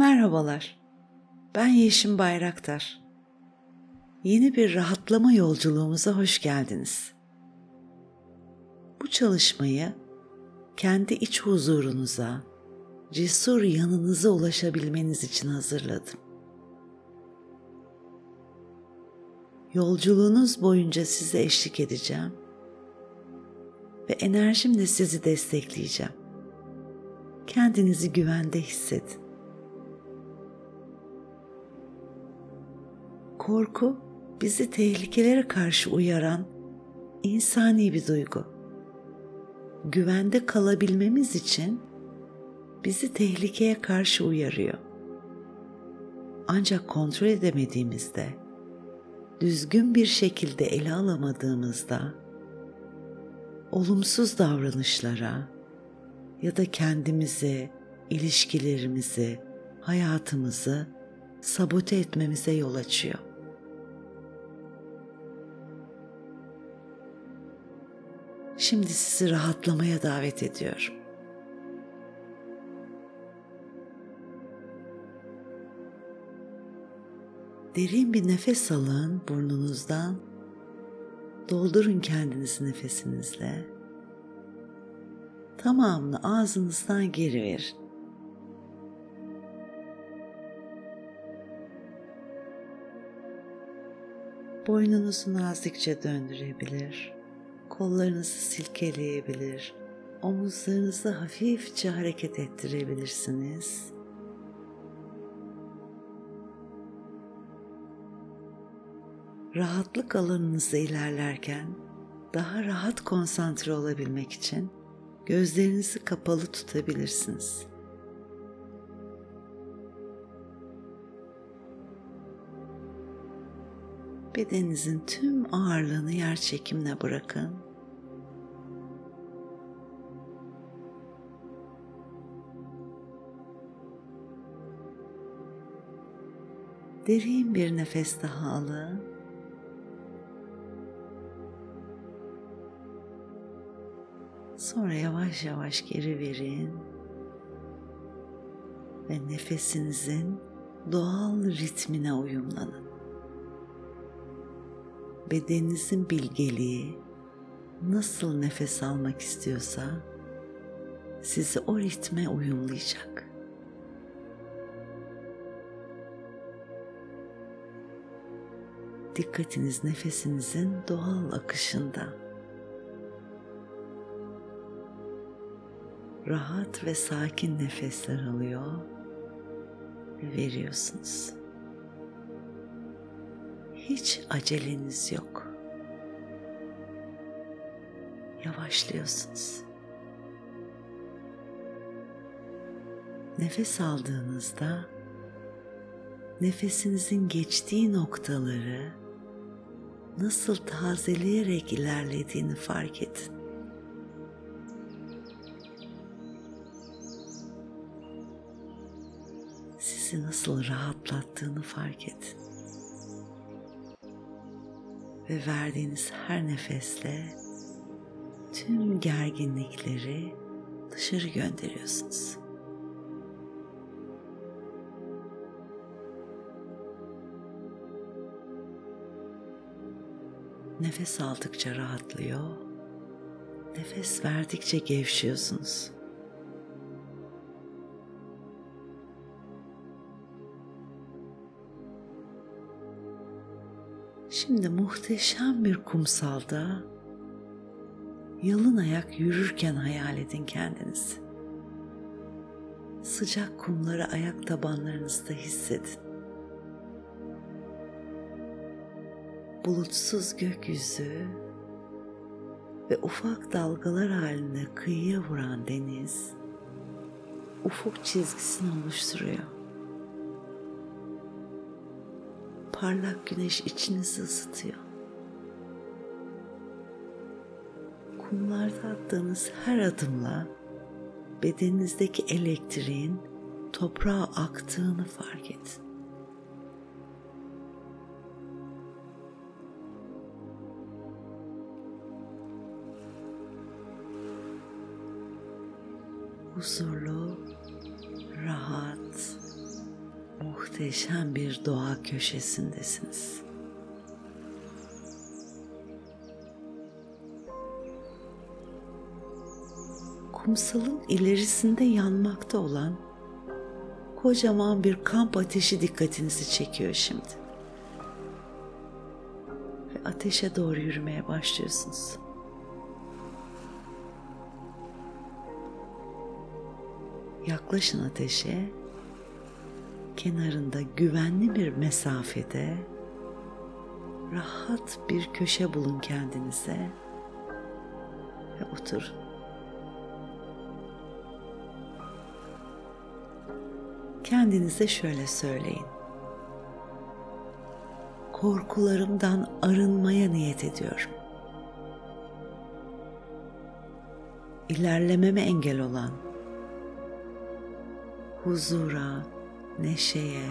Merhabalar. Ben Yeşim Bayraktar. Yeni bir rahatlama yolculuğumuza hoş geldiniz. Bu çalışmayı kendi iç huzurunuza, cesur yanınıza ulaşabilmeniz için hazırladım. Yolculuğunuz boyunca size eşlik edeceğim ve enerjimle sizi destekleyeceğim. Kendinizi güvende hissedin. Korku bizi tehlikelere karşı uyaran insani bir duygu. Güvende kalabilmemiz için bizi tehlikeye karşı uyarıyor. Ancak kontrol edemediğimizde, düzgün bir şekilde ele alamadığımızda olumsuz davranışlara ya da kendimizi, ilişkilerimizi, hayatımızı sabote etmemize yol açıyor. Şimdi sizi rahatlamaya davet ediyorum. Derin bir nefes alın burnunuzdan. Doldurun kendinizi nefesinizle. Tamamını ağzınızdan geri verin. Boynunuzu nazikçe döndürebilir kollarınızı silkeleyebilir, omuzlarınızı hafifçe hareket ettirebilirsiniz. Rahatlık alanınızda ilerlerken daha rahat konsantre olabilmek için gözlerinizi kapalı tutabilirsiniz. Bedeninizin tüm ağırlığını yer çekimine bırakın. Derin bir nefes daha alın. Sonra yavaş yavaş geri verin. Ve nefesinizin doğal ritmine uyumlanın bedeninizin bilgeliği nasıl nefes almak istiyorsa sizi o ritme uyumlayacak. Dikkatiniz nefesinizin doğal akışında. Rahat ve sakin nefesler alıyor ve veriyorsunuz hiç aceleniz yok. Yavaşlıyorsunuz. Nefes aldığınızda nefesinizin geçtiği noktaları nasıl tazeleyerek ilerlediğini fark edin. Sizi nasıl rahatlattığını fark edin ve verdiğiniz her nefesle tüm gerginlikleri dışarı gönderiyorsunuz. Nefes aldıkça rahatlıyor, nefes verdikçe gevşiyorsunuz. Şimdi muhteşem bir kumsalda yalın ayak yürürken hayal edin kendinizi. Sıcak kumları ayak tabanlarınızda hissedin. Bulutsuz gökyüzü ve ufak dalgalar halinde kıyıya vuran deniz ufuk çizgisini oluşturuyor. parlak güneş içinizi ısıtıyor. Kumlarda attığınız her adımla bedeninizdeki elektriğin toprağa aktığını fark edin. Huzurlu, rahat Muhteşem bir doğa köşesindesiniz. Kumsalın ilerisinde yanmakta olan kocaman bir kamp ateşi dikkatinizi çekiyor şimdi. Ve ateşe doğru yürümeye başlıyorsunuz. Yaklaşın ateşe. Kenarında güvenli bir mesafede rahat bir köşe bulun kendinize ve oturun. Kendinize şöyle söyleyin. Korkularımdan arınmaya niyet ediyorum. İlerlememe engel olan huzura, neşeye,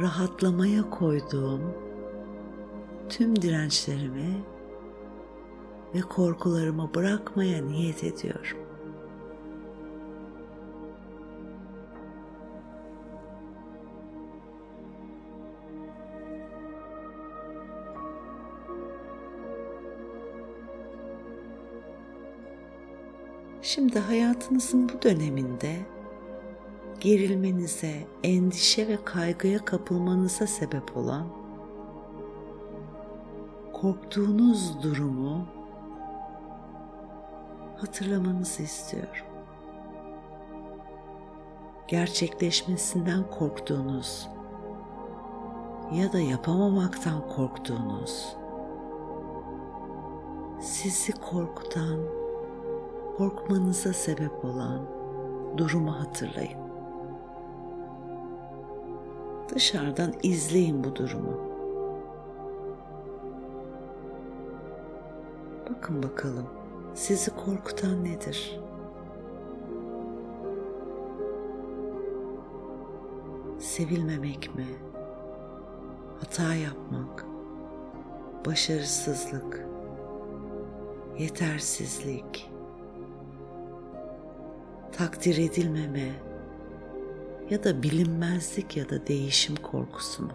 rahatlamaya koyduğum tüm dirençlerimi ve korkularımı bırakmaya niyet ediyorum. Şimdi hayatınızın bu döneminde gerilmenize, endişe ve kaygıya kapılmanıza sebep olan korktuğunuz durumu hatırlamanızı istiyorum. Gerçekleşmesinden korktuğunuz ya da yapamamaktan korktuğunuz sizi korkutan, korkmanıza sebep olan durumu hatırlayın. Dışarıdan izleyin bu durumu. Bakın bakalım sizi korkutan nedir? Sevilmemek mi? Hata yapmak, başarısızlık, yetersizlik, takdir edilmeme ya da bilinmezlik ya da değişim korkusu mu?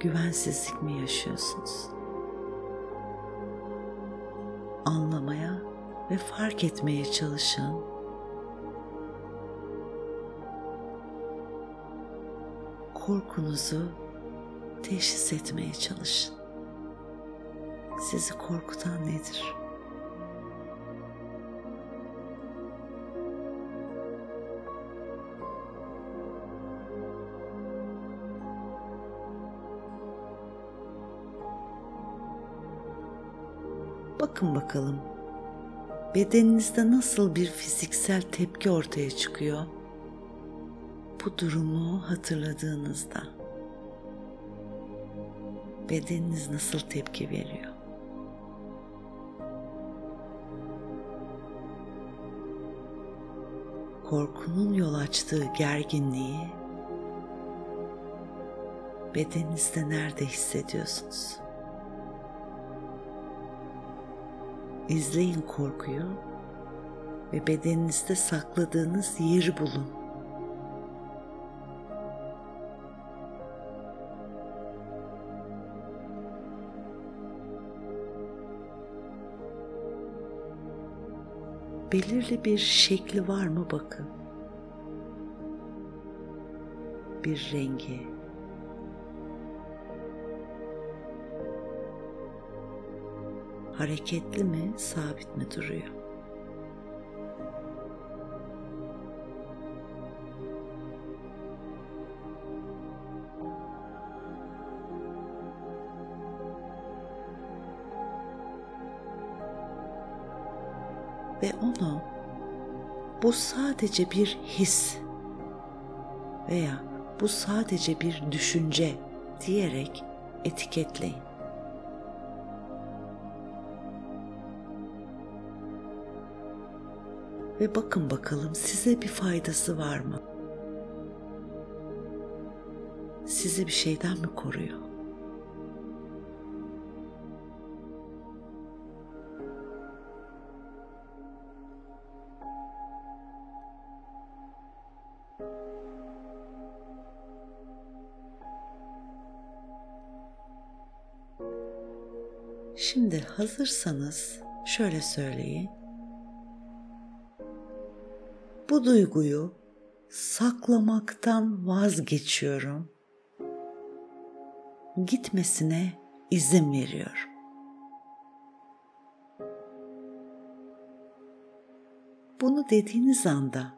Güvensizlik mi yaşıyorsunuz? Anlamaya ve fark etmeye çalışın. Korkunuzu teşhis etmeye çalışın. Sizi korkutan nedir? Bakın bakalım bedeninizde nasıl bir fiziksel tepki ortaya çıkıyor bu durumu hatırladığınızda bedeniniz nasıl tepki veriyor? Korkunun yol açtığı gerginliği bedeninizde nerede hissediyorsunuz? İzleyin korkuyu ve bedeninizde sakladığınız yeri bulun. Belirli bir şekli var mı bakın. Bir rengi, hareketli mi, sabit mi duruyor? Ve onu bu sadece bir his veya bu sadece bir düşünce diyerek etiketleyin. ve bakın bakalım size bir faydası var mı? Sizi bir şeyden mi koruyor? Şimdi hazırsanız şöyle söyleyin. Bu duyguyu saklamaktan vazgeçiyorum. Gitmesine izin veriyorum. Bunu dediğiniz anda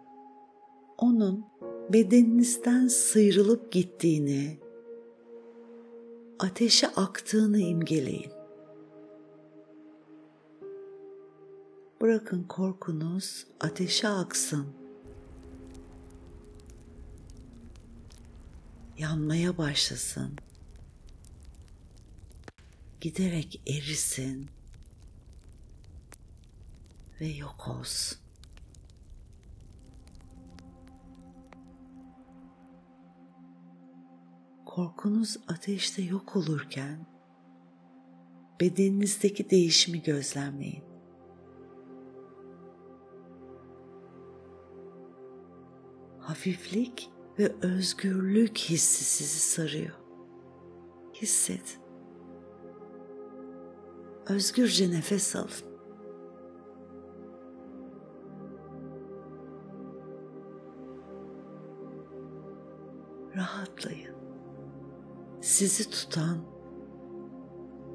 onun bedeninizden sıyrılıp gittiğini, ateşe aktığını imgeleyin. Bırakın korkunuz ateşe aksın. Yanmaya başlasın. Giderek erisin ve yok olsun. korkunuz ateşte yok olurken bedeninizdeki değişimi gözlemleyin. Hafiflik ve özgürlük hissi sizi sarıyor. Hisset. Özgürce nefes alın. Rahatlayın sizi tutan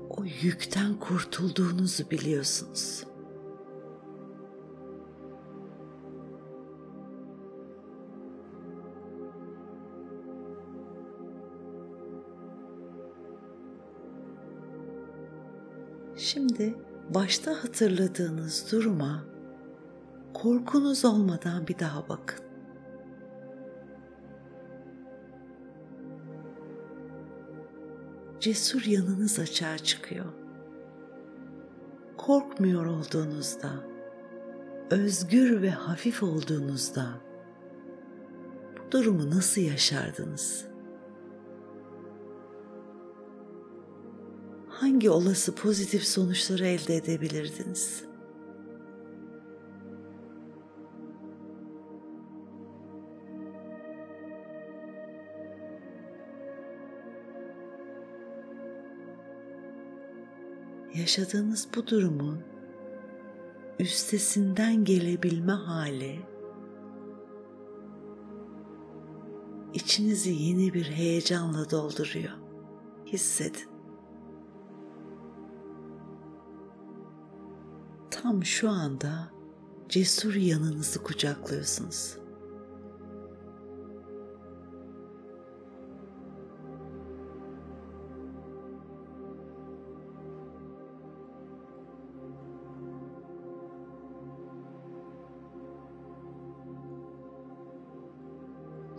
o yükten kurtulduğunuzu biliyorsunuz. Şimdi başta hatırladığınız duruma korkunuz olmadan bir daha bakın. cesur yanınız açığa çıkıyor. Korkmuyor olduğunuzda, özgür ve hafif olduğunuzda bu durumu nasıl yaşardınız? Hangi olası pozitif sonuçları elde edebilirdiniz? yaşadığınız bu durumun üstesinden gelebilme hali içinizi yeni bir heyecanla dolduruyor. Hissedin. Tam şu anda cesur yanınızı kucaklıyorsunuz.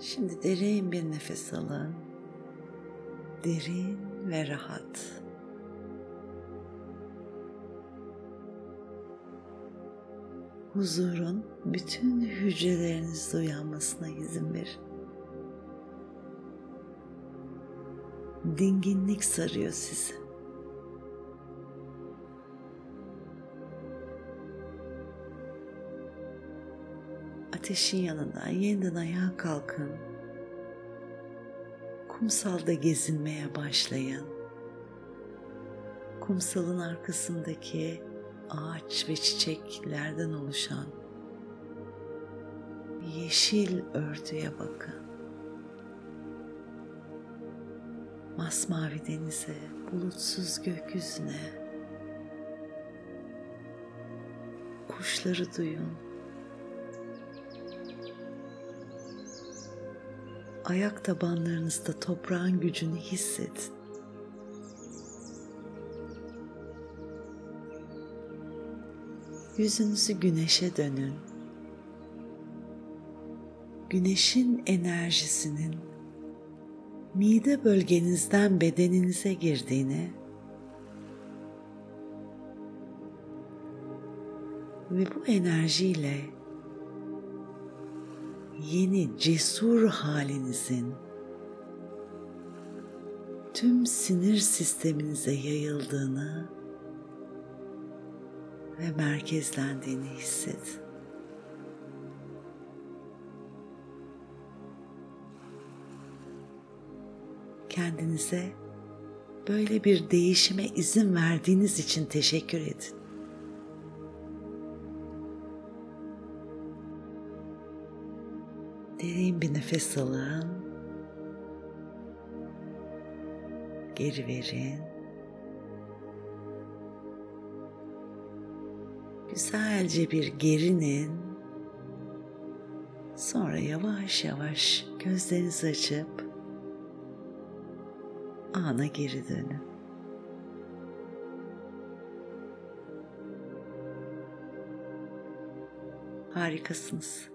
Şimdi derin bir nefes alın. Derin ve rahat. Huzurun bütün hücrelerinizde uyanmasına izin verin. Dinginlik sarıyor sizi. ateşin yanından yeniden ayağa kalkın. Kumsalda gezinmeye başlayın. Kumsalın arkasındaki ağaç ve çiçeklerden oluşan yeşil örtüye bakın. Masmavi denize, bulutsuz gökyüzüne, kuşları duyun. ayak tabanlarınızda toprağın gücünü hissedin. Yüzünüzü güneşe dönün. Güneşin enerjisinin mide bölgenizden bedeninize girdiğini ve bu enerjiyle yeni cesur halinizin tüm sinir sisteminize yayıldığını ve merkezlendiğini hissedin. Kendinize Böyle bir değişime izin verdiğiniz için teşekkür edin. Derin bir nefes alın. Geri verin. Güzelce bir gerinin. Sonra yavaş yavaş gözlerinizi açıp ana geri dönün. Harikasınız.